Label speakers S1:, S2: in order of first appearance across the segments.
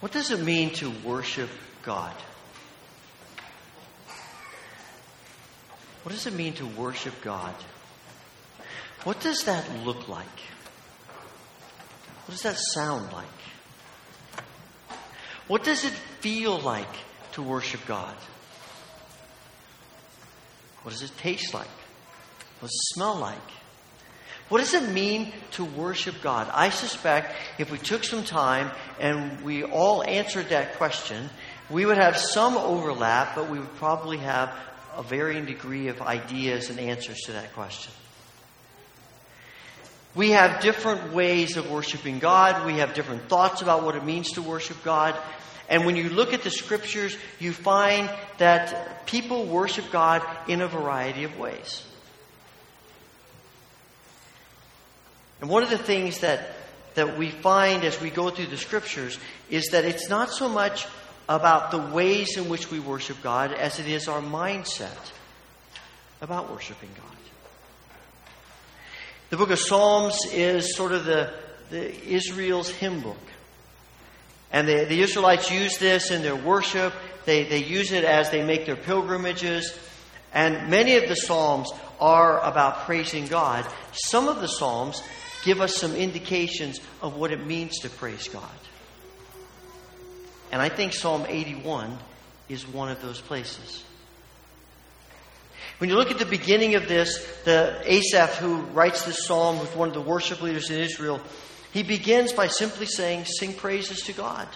S1: What does it mean to worship God? What does it mean to worship God? What does that look like? What does that sound like? What does it feel like to worship God? What does it taste like? What does it smell like? What does it mean to worship God? I suspect if we took some time and we all answered that question, we would have some overlap, but we would probably have a varying degree of ideas and answers to that question. We have different ways of worshiping God. We have different thoughts about what it means to worship God. And when you look at the scriptures, you find that people worship God in a variety of ways. And one of the things that, that we find as we go through the scriptures is that it's not so much about the ways in which we worship God as it is our mindset about worshiping God. The book of Psalms is sort of the, the Israel's hymn book. And the, the Israelites use this in their worship. They, they use it as they make their pilgrimages. And many of the Psalms are about praising God. Some of the Psalms give us some indications of what it means to praise God. And I think Psalm 81 is one of those places. When you look at the beginning of this, the Asaph who writes this psalm was one of the worship leaders in Israel. He begins by simply saying, Sing praises to God.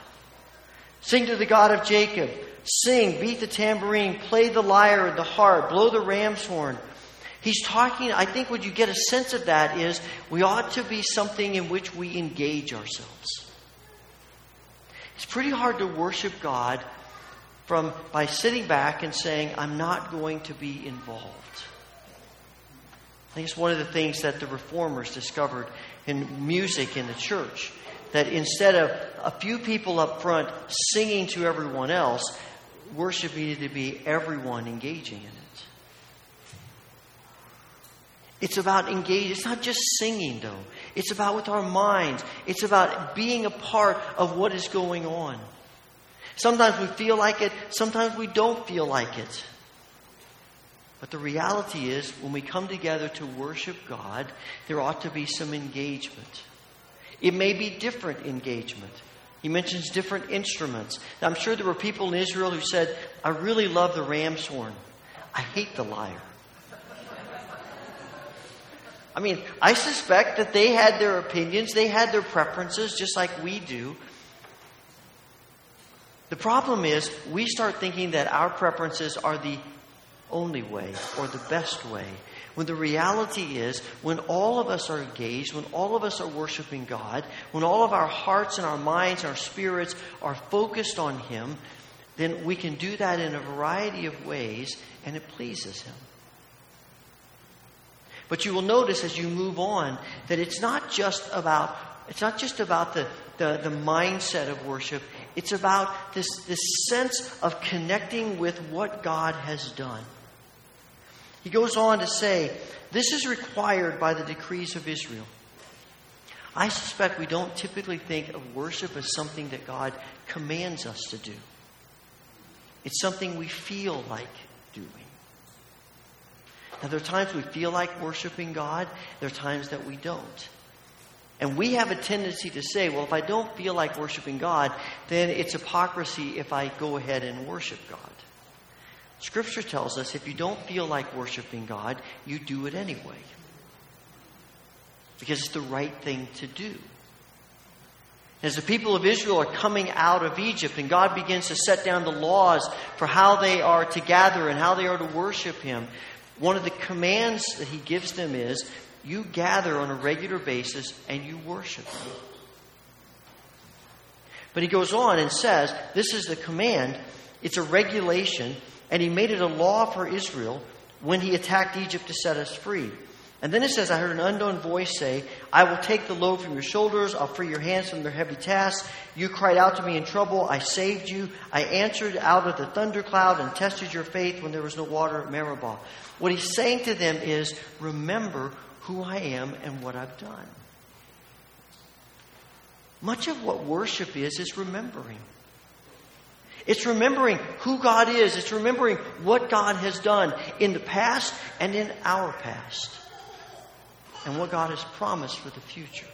S1: Sing to the God of Jacob. Sing, beat the tambourine, play the lyre and the harp, blow the ram's horn. He's talking, I think what you get a sense of that is we ought to be something in which we engage ourselves. It's pretty hard to worship God from by sitting back and saying, I'm not going to be involved. I think it's one of the things that the reformers discovered in music in the church. That instead of a few people up front singing to everyone else, worship needed to be everyone engaging in it. It's about engaging. It's not just singing, though. It's about with our minds. It's about being a part of what is going on. Sometimes we feel like it, sometimes we don't feel like it. But the reality is, when we come together to worship God, there ought to be some engagement. It may be different engagement. He mentions different instruments. I'm sure there were people in Israel who said, I really love the ram's horn. I hate the lyre. I mean, I suspect that they had their opinions, they had their preferences, just like we do. The problem is, we start thinking that our preferences are the only way or the best way. When the reality is, when all of us are engaged, when all of us are worshiping God, when all of our hearts and our minds, and our spirits are focused on Him, then we can do that in a variety of ways and it pleases Him. But you will notice as you move on that it's not just about it's not just about the, the, the mindset of worship. It's about this, this sense of connecting with what God has done. He goes on to say, This is required by the decrees of Israel. I suspect we don't typically think of worship as something that God commands us to do. It's something we feel like doing. Now, there are times we feel like worshiping God, there are times that we don't. And we have a tendency to say, well, if I don't feel like worshiping God, then it's hypocrisy if I go ahead and worship God. Scripture tells us if you don't feel like worshiping God, you do it anyway. Because it's the right thing to do. As the people of Israel are coming out of Egypt and God begins to set down the laws for how they are to gather and how they are to worship Him, one of the commands that he gives them is you gather on a regular basis and you worship. But he goes on and says, This is the command, it's a regulation, and he made it a law for Israel when he attacked Egypt to set us free. And then it says, I heard an unknown voice say, I will take the load from your shoulders. I'll free your hands from their heavy tasks. You cried out to me in trouble. I saved you. I answered out of the thundercloud and tested your faith when there was no water at Meribah. What he's saying to them is, remember who I am and what I've done. much of what worship is is remembering. It's remembering who God is. It's remembering what God has done in the past and in our past. And what God has promised for the future.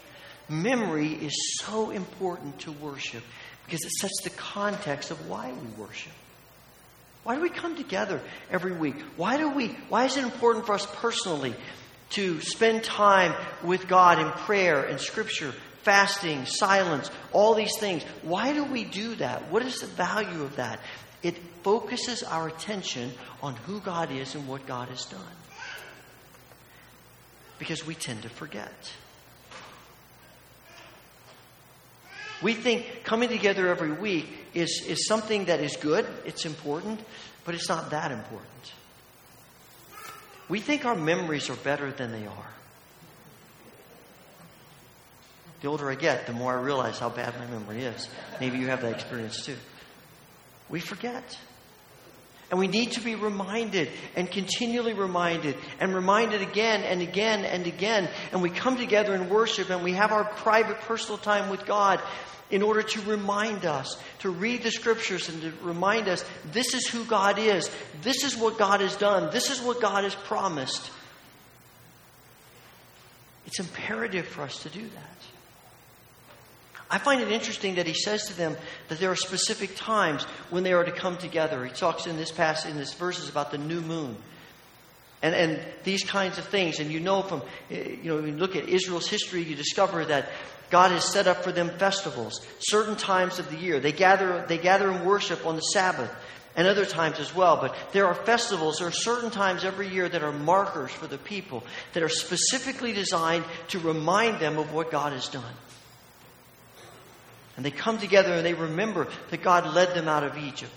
S1: Memory is so important to worship because it sets the context of why we worship. Why do we come together every week? Why do we why is it important for us personally to spend time with God in prayer and scripture, fasting, silence, all these things? Why do we do that? What is the value of that? It focuses our attention on who God is and what God has done. Because we tend to forget. We think coming together every week is, is something that is good, it's important, but it's not that important. We think our memories are better than they are. The older I get, the more I realize how bad my memory is. Maybe you have that experience too. We forget. And we need to be reminded and continually reminded and reminded again and again and again. And we come together in worship and we have our private personal time with God in order to remind us, to read the scriptures and to remind us this is who God is, this is what God has done, this is what God has promised. It's imperative for us to do that. I find it interesting that he says to them that there are specific times when they are to come together. He talks in this passage, in this verses about the new moon. And, and these kinds of things. And you know from, eh, you know, when you look at Israel's history, you discover that God has set up for them festivals, certain times of the year. They gather, they gather and worship on the Sabbath and other times as well. But there are festivals, there are certain times every year that are markers for the people that are specifically designed to remind them of what God has done. And they come together and they remember that God led them out of Egypt.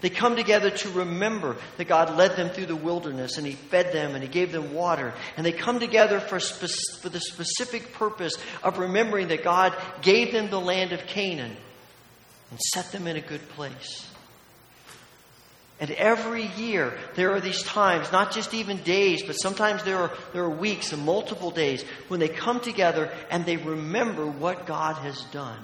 S1: They come together to remember that God led them through the wilderness and He fed them and He gave them water. And they come together for, spe- for the specific purpose of remembering that God gave them the land of Canaan and set them in a good place. And every year, there are these times, not just even days, but sometimes there are, there are weeks and multiple days when they come together and they remember what God has done.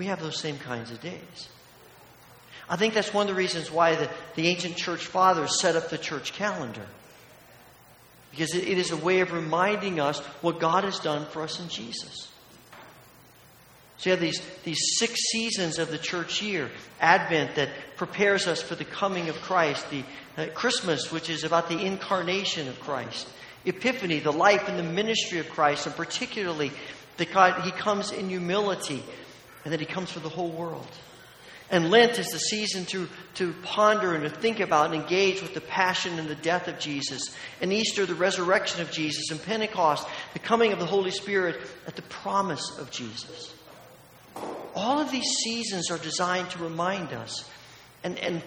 S1: We have those same kinds of days. I think that's one of the reasons why the, the ancient church fathers set up the church calendar. Because it, it is a way of reminding us what God has done for us in Jesus. So you have these, these six seasons of the church year Advent that prepares us for the coming of Christ, the uh, Christmas, which is about the incarnation of Christ, Epiphany, the life and the ministry of Christ, and particularly that God, He comes in humility and that He comes for the whole world. And Lent is the season to, to ponder and to think about and engage with the passion and the death of Jesus. And Easter, the resurrection of Jesus. And Pentecost, the coming of the Holy Spirit at the promise of Jesus. All of these seasons are designed to remind us. And, and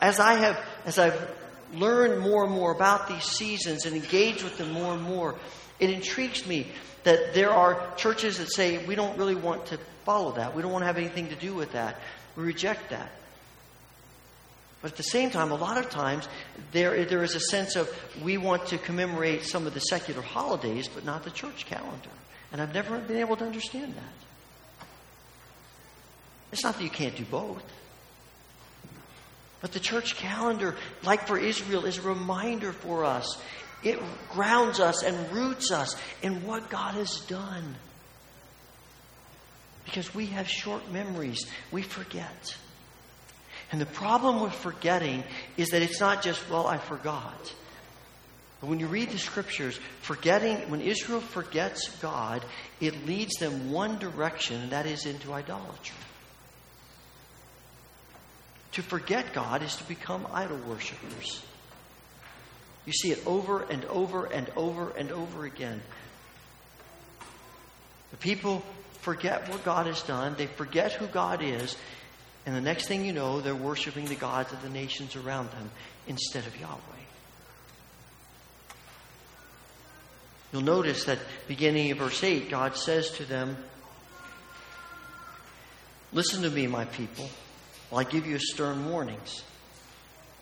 S1: as I have as I've learned more and more about these seasons and engaged with them more and more, it intrigues me that there are churches that say we don't really want to follow that. We don't want to have anything to do with that. We reject that. But at the same time, a lot of times, there, there is a sense of we want to commemorate some of the secular holidays, but not the church calendar. And I've never been able to understand that. It's not that you can't do both. But the church calendar, like for Israel, is a reminder for us. It grounds us and roots us in what God has done. Because we have short memories, we forget. And the problem with forgetting is that it's not just, well, I forgot. But when you read the scriptures, forgetting, when Israel forgets God, it leads them one direction, and that is into idolatry. To forget God is to become idol worshippers. You see it over and over and over and over again. The people forget what God has done, they forget who God is, and the next thing you know, they're worshiping the gods of the nations around them instead of Yahweh. You'll notice that beginning of verse 8, God says to them, Listen to me, my people, while I give you stern warnings.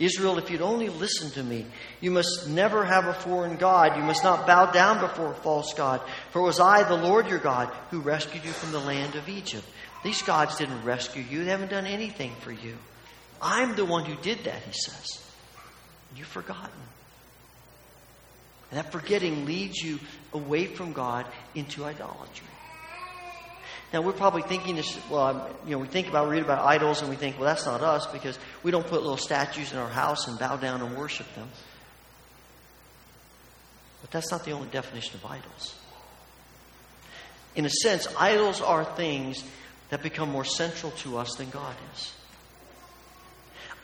S1: Israel, if you'd only listen to me, you must never have a foreign God. You must not bow down before a false God. For it was I, the Lord your God, who rescued you from the land of Egypt. These gods didn't rescue you, they haven't done anything for you. I'm the one who did that, he says. You've forgotten. And that forgetting leads you away from God into idolatry. Now we're probably thinking this. Well, you know, we think about read about idols, and we think, well, that's not us because we don't put little statues in our house and bow down and worship them. But that's not the only definition of idols. In a sense, idols are things that become more central to us than God is.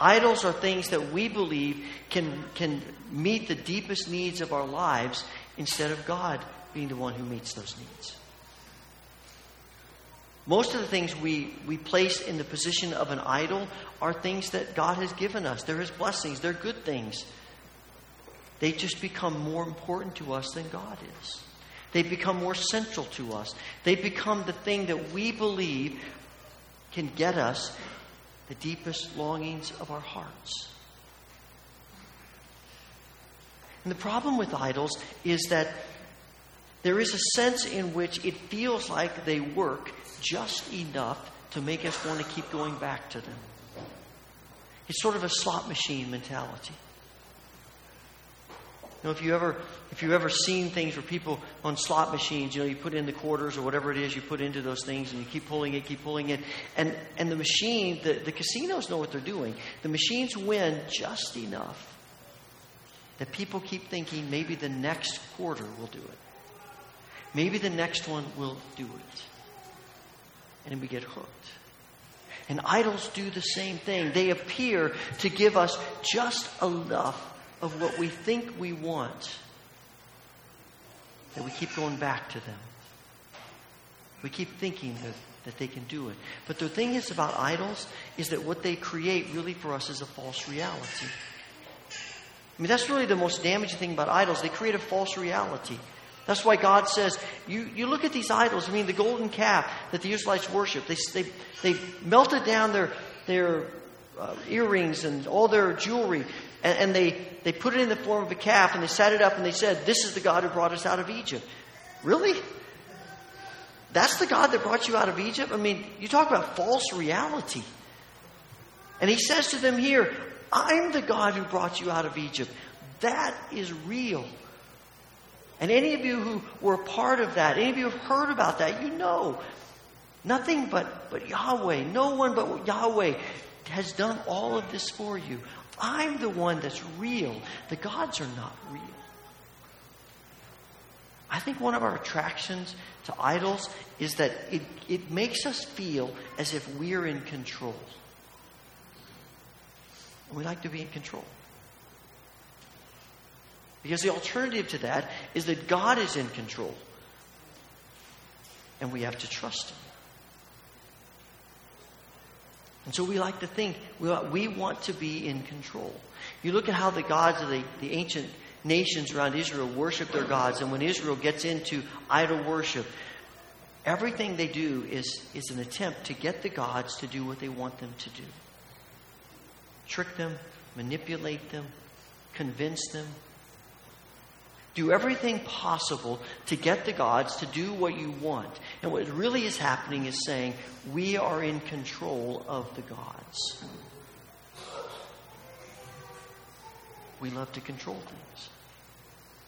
S1: Idols are things that we believe can, can meet the deepest needs of our lives instead of God being the one who meets those needs. Most of the things we, we place in the position of an idol are things that God has given us. They're His blessings, they're good things. They just become more important to us than God is. They become more central to us. They become the thing that we believe can get us the deepest longings of our hearts. And the problem with idols is that there is a sense in which it feels like they work just enough to make us want to keep going back to them. It's sort of a slot machine mentality. You know, if you ever if you've ever seen things where people on slot machines, you know, you put in the quarters or whatever it is you put into those things and you keep pulling it, keep pulling it. And and the machine, the, the casinos know what they're doing. The machines win just enough that people keep thinking maybe the next quarter will do it. Maybe the next one will do it and we get hooked. And idols do the same thing. They appear to give us just enough of what we think we want that we keep going back to them. We keep thinking that, that they can do it. But the thing is about idols is that what they create really for us is a false reality. I mean, that's really the most damaging thing about idols. They create a false reality. That's why God says, you, you look at these idols. I mean, the golden calf that the Israelites worship, they, they, they melted down their, their uh, earrings and all their jewelry, and, and they, they put it in the form of a calf, and they set it up, and they said, This is the God who brought us out of Egypt. Really? That's the God that brought you out of Egypt? I mean, you talk about false reality. And he says to them here, I'm the God who brought you out of Egypt. That is real. And any of you who were a part of that, any of you who have heard about that, you know nothing but, but Yahweh, no one but Yahweh has done all of this for you. I'm the one that's real. The gods are not real. I think one of our attractions to idols is that it, it makes us feel as if we're in control. We like to be in control. Because the alternative to that is that God is in control. And we have to trust Him. And so we like to think, we want to be in control. You look at how the gods of the, the ancient nations around Israel worship their gods, and when Israel gets into idol worship, everything they do is, is an attempt to get the gods to do what they want them to do trick them, manipulate them, convince them, do everything possible to get the gods to do what you want. And what really is happening is saying, we are in control of the gods. We love to control things.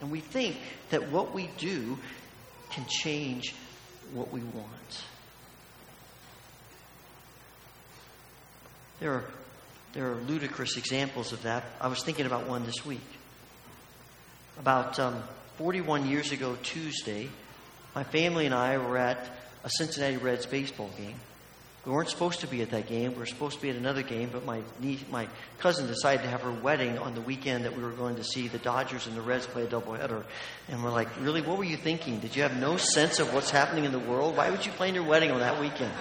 S1: And we think that what we do can change what we want. There are, there are ludicrous examples of that. I was thinking about one this week. About um, 41 years ago, Tuesday, my family and I were at a Cincinnati Reds baseball game. We weren't supposed to be at that game. We were supposed to be at another game, but my niece, my cousin decided to have her wedding on the weekend that we were going to see the Dodgers and the Reds play a doubleheader. And we're like, really, what were you thinking? Did you have no sense of what's happening in the world? Why would you plan your wedding on that weekend?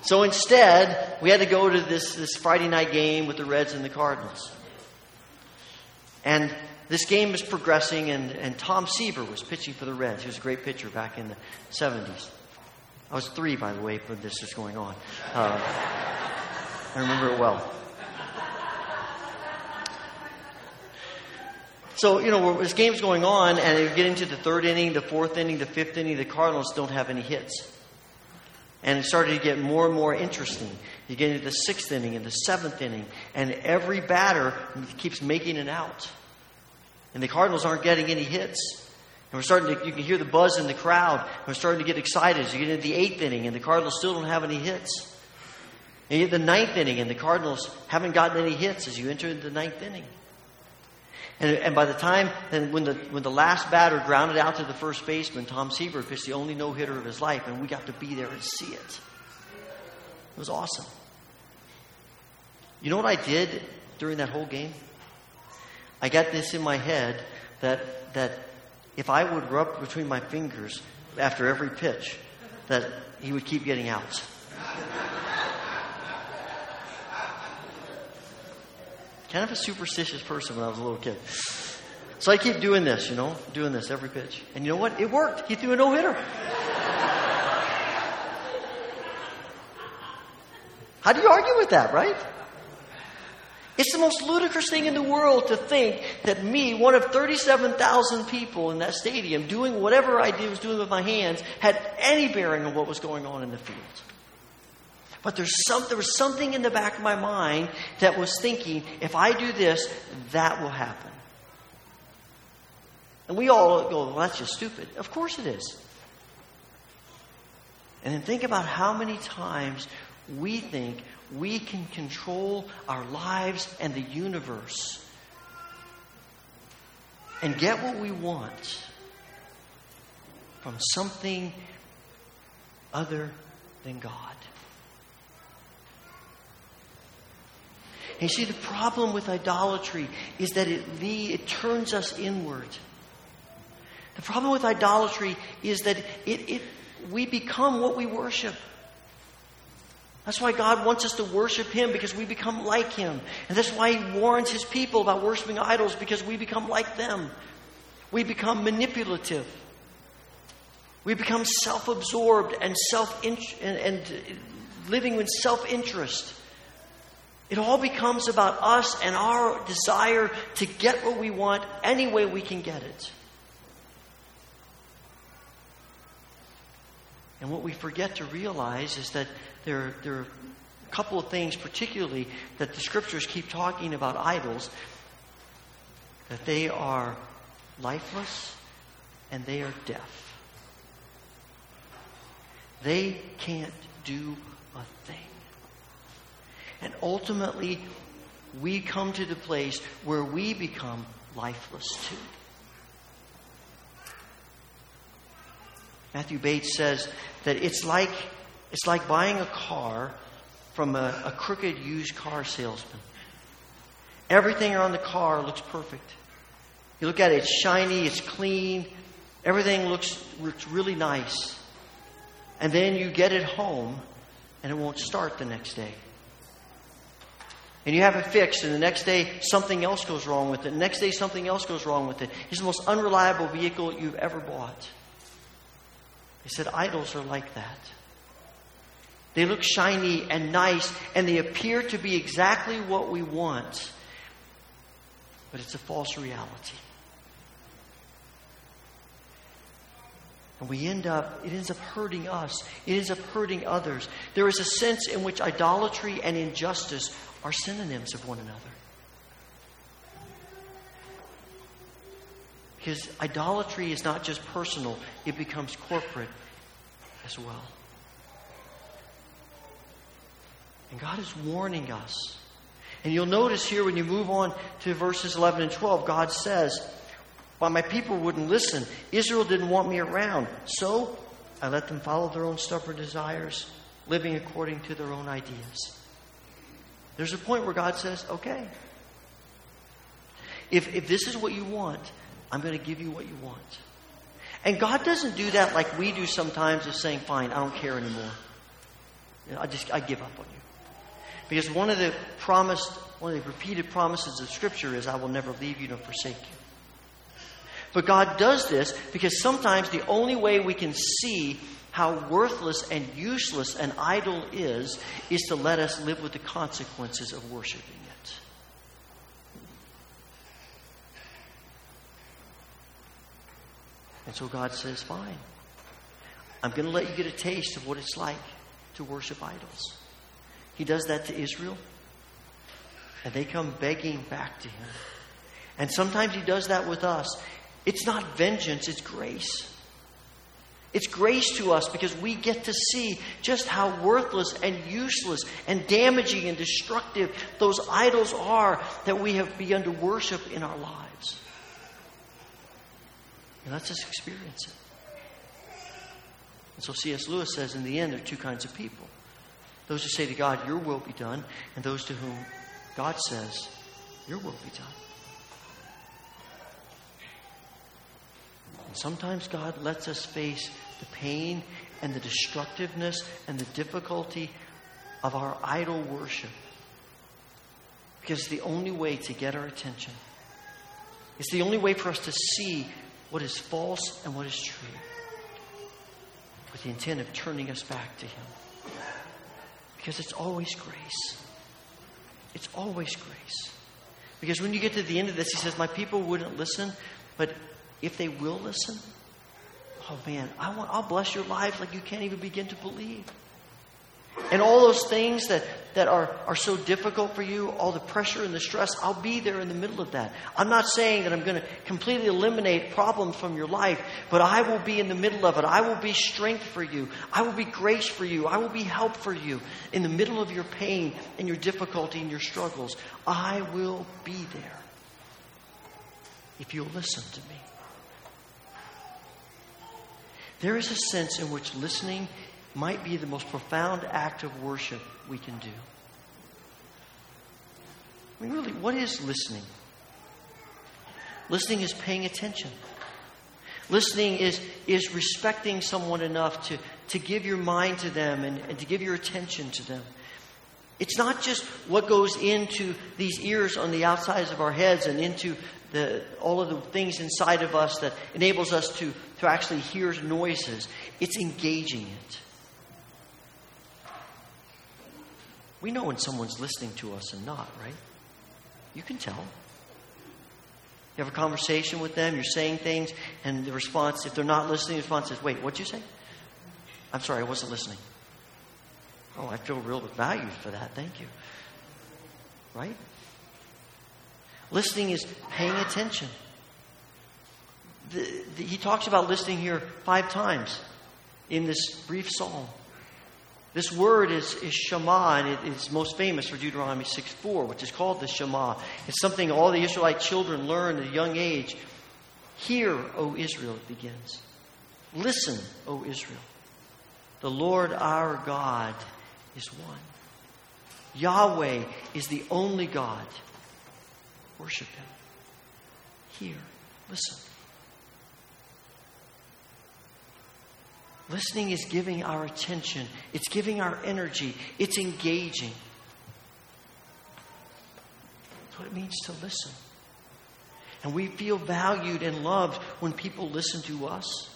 S1: So instead, we had to go to this, this Friday night game with the Reds and the Cardinals. And this game is progressing, and, and Tom Seaver was pitching for the Reds. He was a great pitcher back in the 70s. I was three, by the way, when this was going on. Uh, I remember it well. So, you know, this game's going on, and you get into the third inning, the fourth inning, the fifth inning, the Cardinals don't have any hits. And it started to get more and more interesting. You get into the sixth inning and the seventh inning, and every batter keeps making it out. And the Cardinals aren't getting any hits. And we're starting to, you can hear the buzz in the crowd. We're starting to get excited as you get into the eighth inning, and the Cardinals still don't have any hits. And you get the ninth inning, and the Cardinals haven't gotten any hits as you enter the ninth inning. And, and by the time, when the, when the last batter grounded out to the first baseman, Tom Seaver pitched the only no hitter of his life, and we got to be there and see it. It was awesome. You know what I did during that whole game? I got this in my head that, that if I would rub between my fingers after every pitch, that he would keep getting outs. Kind of a superstitious person when I was a little kid. So I keep doing this, you know, doing this every pitch. And you know what? It worked. He threw a no hitter. How do you argue with that, right? It's the most ludicrous thing in the world to think that me, one of 37,000 people in that stadium, doing whatever I did, was doing with my hands, had any bearing on what was going on in the field. But there's some, there was something in the back of my mind that was thinking, if I do this, that will happen. And we all go, well, that's just stupid. Of course it is. And then think about how many times we think we can control our lives and the universe and get what we want from something other than God. And you see, the problem with idolatry is that it, it turns us inward. The problem with idolatry is that it, it, we become what we worship. That's why God wants us to worship Him because we become like Him. And that's why He warns His people about worshiping idols because we become like them. We become manipulative. We become self absorbed and, self and, and living with self interest. It all becomes about us and our desire to get what we want any way we can get it. And what we forget to realize is that there, there are a couple of things, particularly, that the scriptures keep talking about idols that they are lifeless and they are deaf. They can't do a thing. And ultimately, we come to the place where we become lifeless too. Matthew Bates says that it's like, it's like buying a car from a, a crooked used car salesman. Everything around the car looks perfect. You look at it, it's shiny, it's clean, everything looks, looks really nice. And then you get it home, and it won't start the next day. And you have it fixed, and the next day something else goes wrong with it. The next day something else goes wrong with it. It's the most unreliable vehicle you've ever bought. He said, idols are like that. They look shiny and nice, and they appear to be exactly what we want, but it's a false reality. And we end up, it ends up hurting us. It ends up hurting others. There is a sense in which idolatry and injustice are synonyms of one another. Because idolatry is not just personal, it becomes corporate as well. And God is warning us. And you'll notice here when you move on to verses 11 and 12, God says, Why my people wouldn't listen, Israel didn't want me around. So I let them follow their own stubborn desires, living according to their own ideas. There's a point where God says, Okay, if, if this is what you want, I'm going to give you what you want. And God doesn't do that like we do sometimes of saying, fine, I don't care anymore. You know, I just, I give up on you. Because one of the promised, one of the repeated promises of Scripture is, I will never leave you nor forsake you. But God does this because sometimes the only way we can see how worthless and useless an idol is, is to let us live with the consequences of worshiping it. And so God says, Fine. I'm going to let you get a taste of what it's like to worship idols. He does that to Israel, and they come begging back to him. And sometimes he does that with us. It's not vengeance, it's grace. It's grace to us because we get to see just how worthless and useless and damaging and destructive those idols are that we have begun to worship in our lives. And let's just experience it. And so C.S. Lewis says in the end, there are two kinds of people those who say to God, Your will be done, and those to whom God says, Your will be done. And sometimes God lets us face the pain and the destructiveness and the difficulty of our idol worship. Because the only way to get our attention. It's the only way for us to see what is false and what is true. With the intent of turning us back to Him. Because it's always grace. It's always grace. Because when you get to the end of this, He says, My people wouldn't listen, but if they will listen, oh man, I want, I'll bless your lives like you can't even begin to believe. And all those things that, that are, are so difficult for you, all the pressure and the stress, I'll be there in the middle of that. I'm not saying that I'm going to completely eliminate problems from your life, but I will be in the middle of it. I will be strength for you. I will be grace for you. I will be help for you in the middle of your pain and your difficulty and your struggles. I will be there if you'll listen to me. There is a sense in which listening might be the most profound act of worship we can do. I mean, really, what is listening? Listening is paying attention. Listening is, is respecting someone enough to, to give your mind to them and, and to give your attention to them. It's not just what goes into these ears on the outsides of our heads and into the, all of the things inside of us that enables us to, to actually hear noises. It's engaging it. We know when someone's listening to us and not, right? You can tell. You have a conversation with them, you're saying things, and the response, if they're not listening, the response is, Wait, what'd you say? I'm sorry, I wasn't listening. Oh, I feel real valued for that. Thank you. Right? Listening is paying attention. The, the, he talks about listening here five times in this brief psalm. This word is, is Shema, and it is most famous for Deuteronomy 6 4, which is called the Shema. It's something all the Israelite children learn at a young age. Hear, O Israel, it begins. Listen, O Israel. The Lord our God is one. Yahweh is the only God. Worship Him. Hear. Listen. Listening is giving our attention, it's giving our energy, it's engaging. That's what it means to listen. And we feel valued and loved when people listen to us.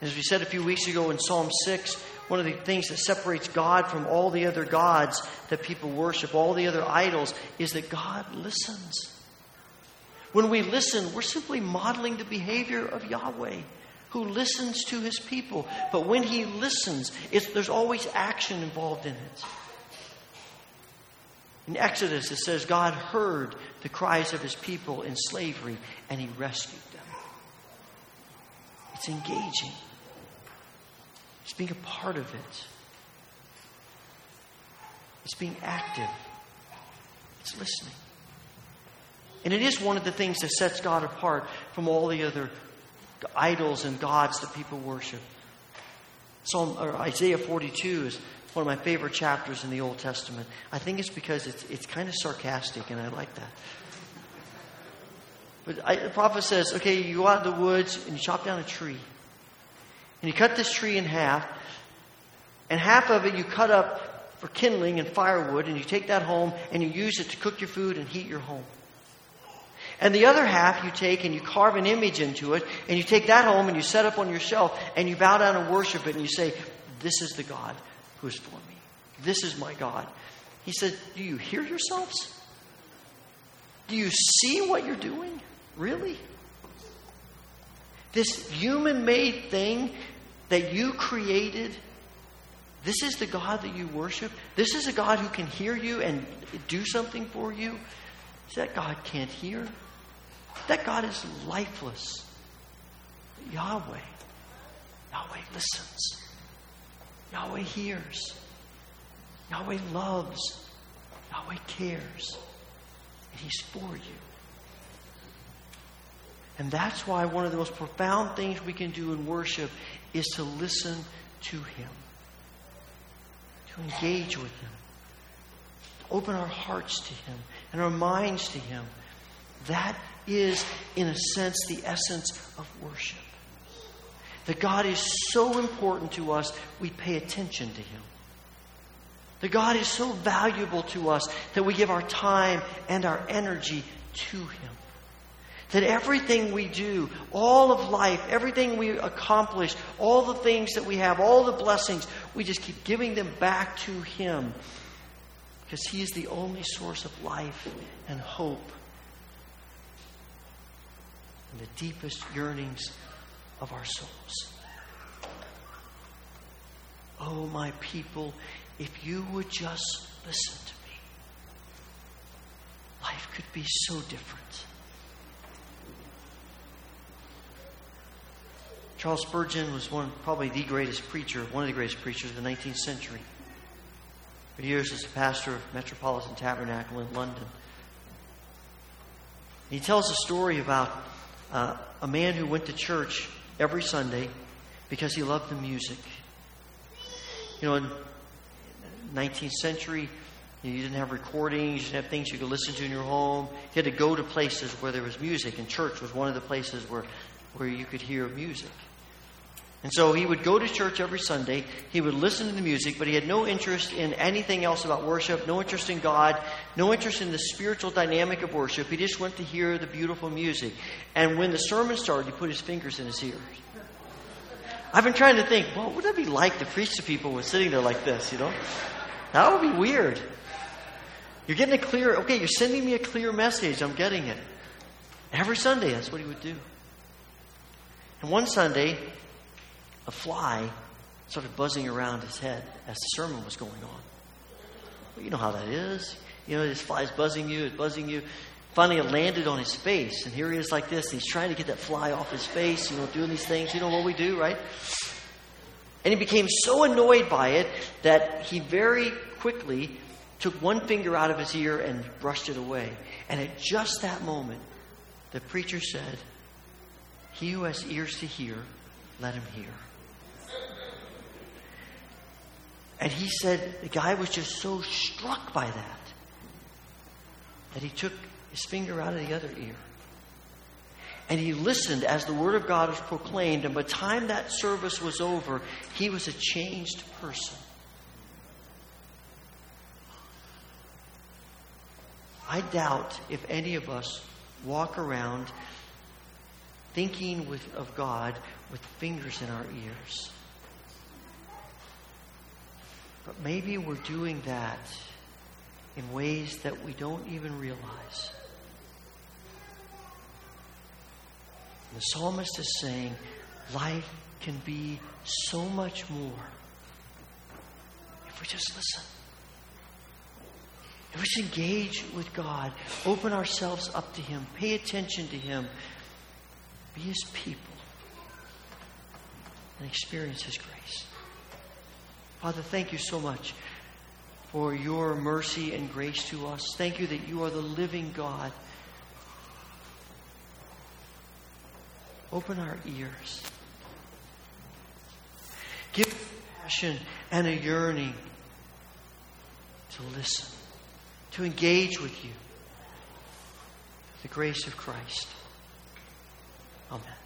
S1: As we said a few weeks ago in Psalm 6, one of the things that separates God from all the other gods that people worship, all the other idols, is that God listens. When we listen, we're simply modeling the behavior of Yahweh who listens to his people. But when he listens, there's always action involved in it. In Exodus, it says God heard the cries of his people in slavery and he rescued them. It's engaging, it's being a part of it, it's being active, it's listening. And it is one of the things that sets God apart from all the other idols and gods that people worship. Psalm Isaiah 42 is one of my favorite chapters in the Old Testament. I think it's because it's, it's kind of sarcastic, and I like that. But I, the prophet says, okay, you go out in the woods and you chop down a tree. And you cut this tree in half, and half of it you cut up for kindling and firewood, and you take that home and you use it to cook your food and heat your home. And the other half you take and you carve an image into it, and you take that home and you set up on your shelf, and you bow down and worship it, and you say, This is the God who is for me. This is my God. He said, Do you hear yourselves? Do you see what you're doing? Really? This human made thing that you created, this is the God that you worship. This is a God who can hear you and do something for you. That God can't hear. That God is lifeless. But Yahweh. Yahweh listens. Yahweh hears. Yahweh loves. Yahweh cares. And He's for you. And that's why one of the most profound things we can do in worship is to listen to Him, to engage with Him, to open our hearts to Him and our minds to Him. That is, in a sense, the essence of worship. That God is so important to us, we pay attention to Him. That God is so valuable to us that we give our time and our energy to Him. That everything we do, all of life, everything we accomplish, all the things that we have, all the blessings, we just keep giving them back to Him because He is the only source of life and hope and the deepest yearnings of our souls. Oh, my people, if you would just listen to me, life could be so different. Charles Spurgeon was one, probably the greatest preacher, one of the greatest preachers of the 19th century. For years as a pastor of Metropolitan Tabernacle in London. He tells a story about uh, a man who went to church every Sunday because he loved the music. You know, in 19th century, you didn't have recordings, you didn't have things you could listen to in your home. You had to go to places where there was music, and church was one of the places where, where you could hear music. And so he would go to church every Sunday. He would listen to the music, but he had no interest in anything else about worship, no interest in God, no interest in the spiritual dynamic of worship. He just went to hear the beautiful music. And when the sermon started, he put his fingers in his ears. I've been trying to think, well, what would it be like to preach to people with sitting there like this, you know? That would be weird. You're getting a clear, okay, you're sending me a clear message. I'm getting it. Every Sunday, that's what he would do. And one Sunday, a fly started buzzing around his head as the sermon was going on. Well, you know how that is. You know, this fly's buzzing you, it's buzzing you. Finally, it landed on his face, and here he is like this. he's trying to get that fly off his face, you know, doing these things. You know what we do, right? And he became so annoyed by it that he very quickly took one finger out of his ear and brushed it away. And at just that moment, the preacher said, He who has ears to hear, let him hear. And he said the guy was just so struck by that that he took his finger out of the other ear. And he listened as the word of God was proclaimed. And by the time that service was over, he was a changed person. I doubt if any of us walk around thinking with, of God with fingers in our ears. But maybe we're doing that in ways that we don't even realize. The psalmist is saying life can be so much more if we just listen. If we just engage with God, open ourselves up to Him, pay attention to Him, be His people, and experience His grace. Father, thank you so much for your mercy and grace to us. Thank you that you are the living God. Open our ears. Give passion and a yearning to listen, to engage with you. The grace of Christ. Amen.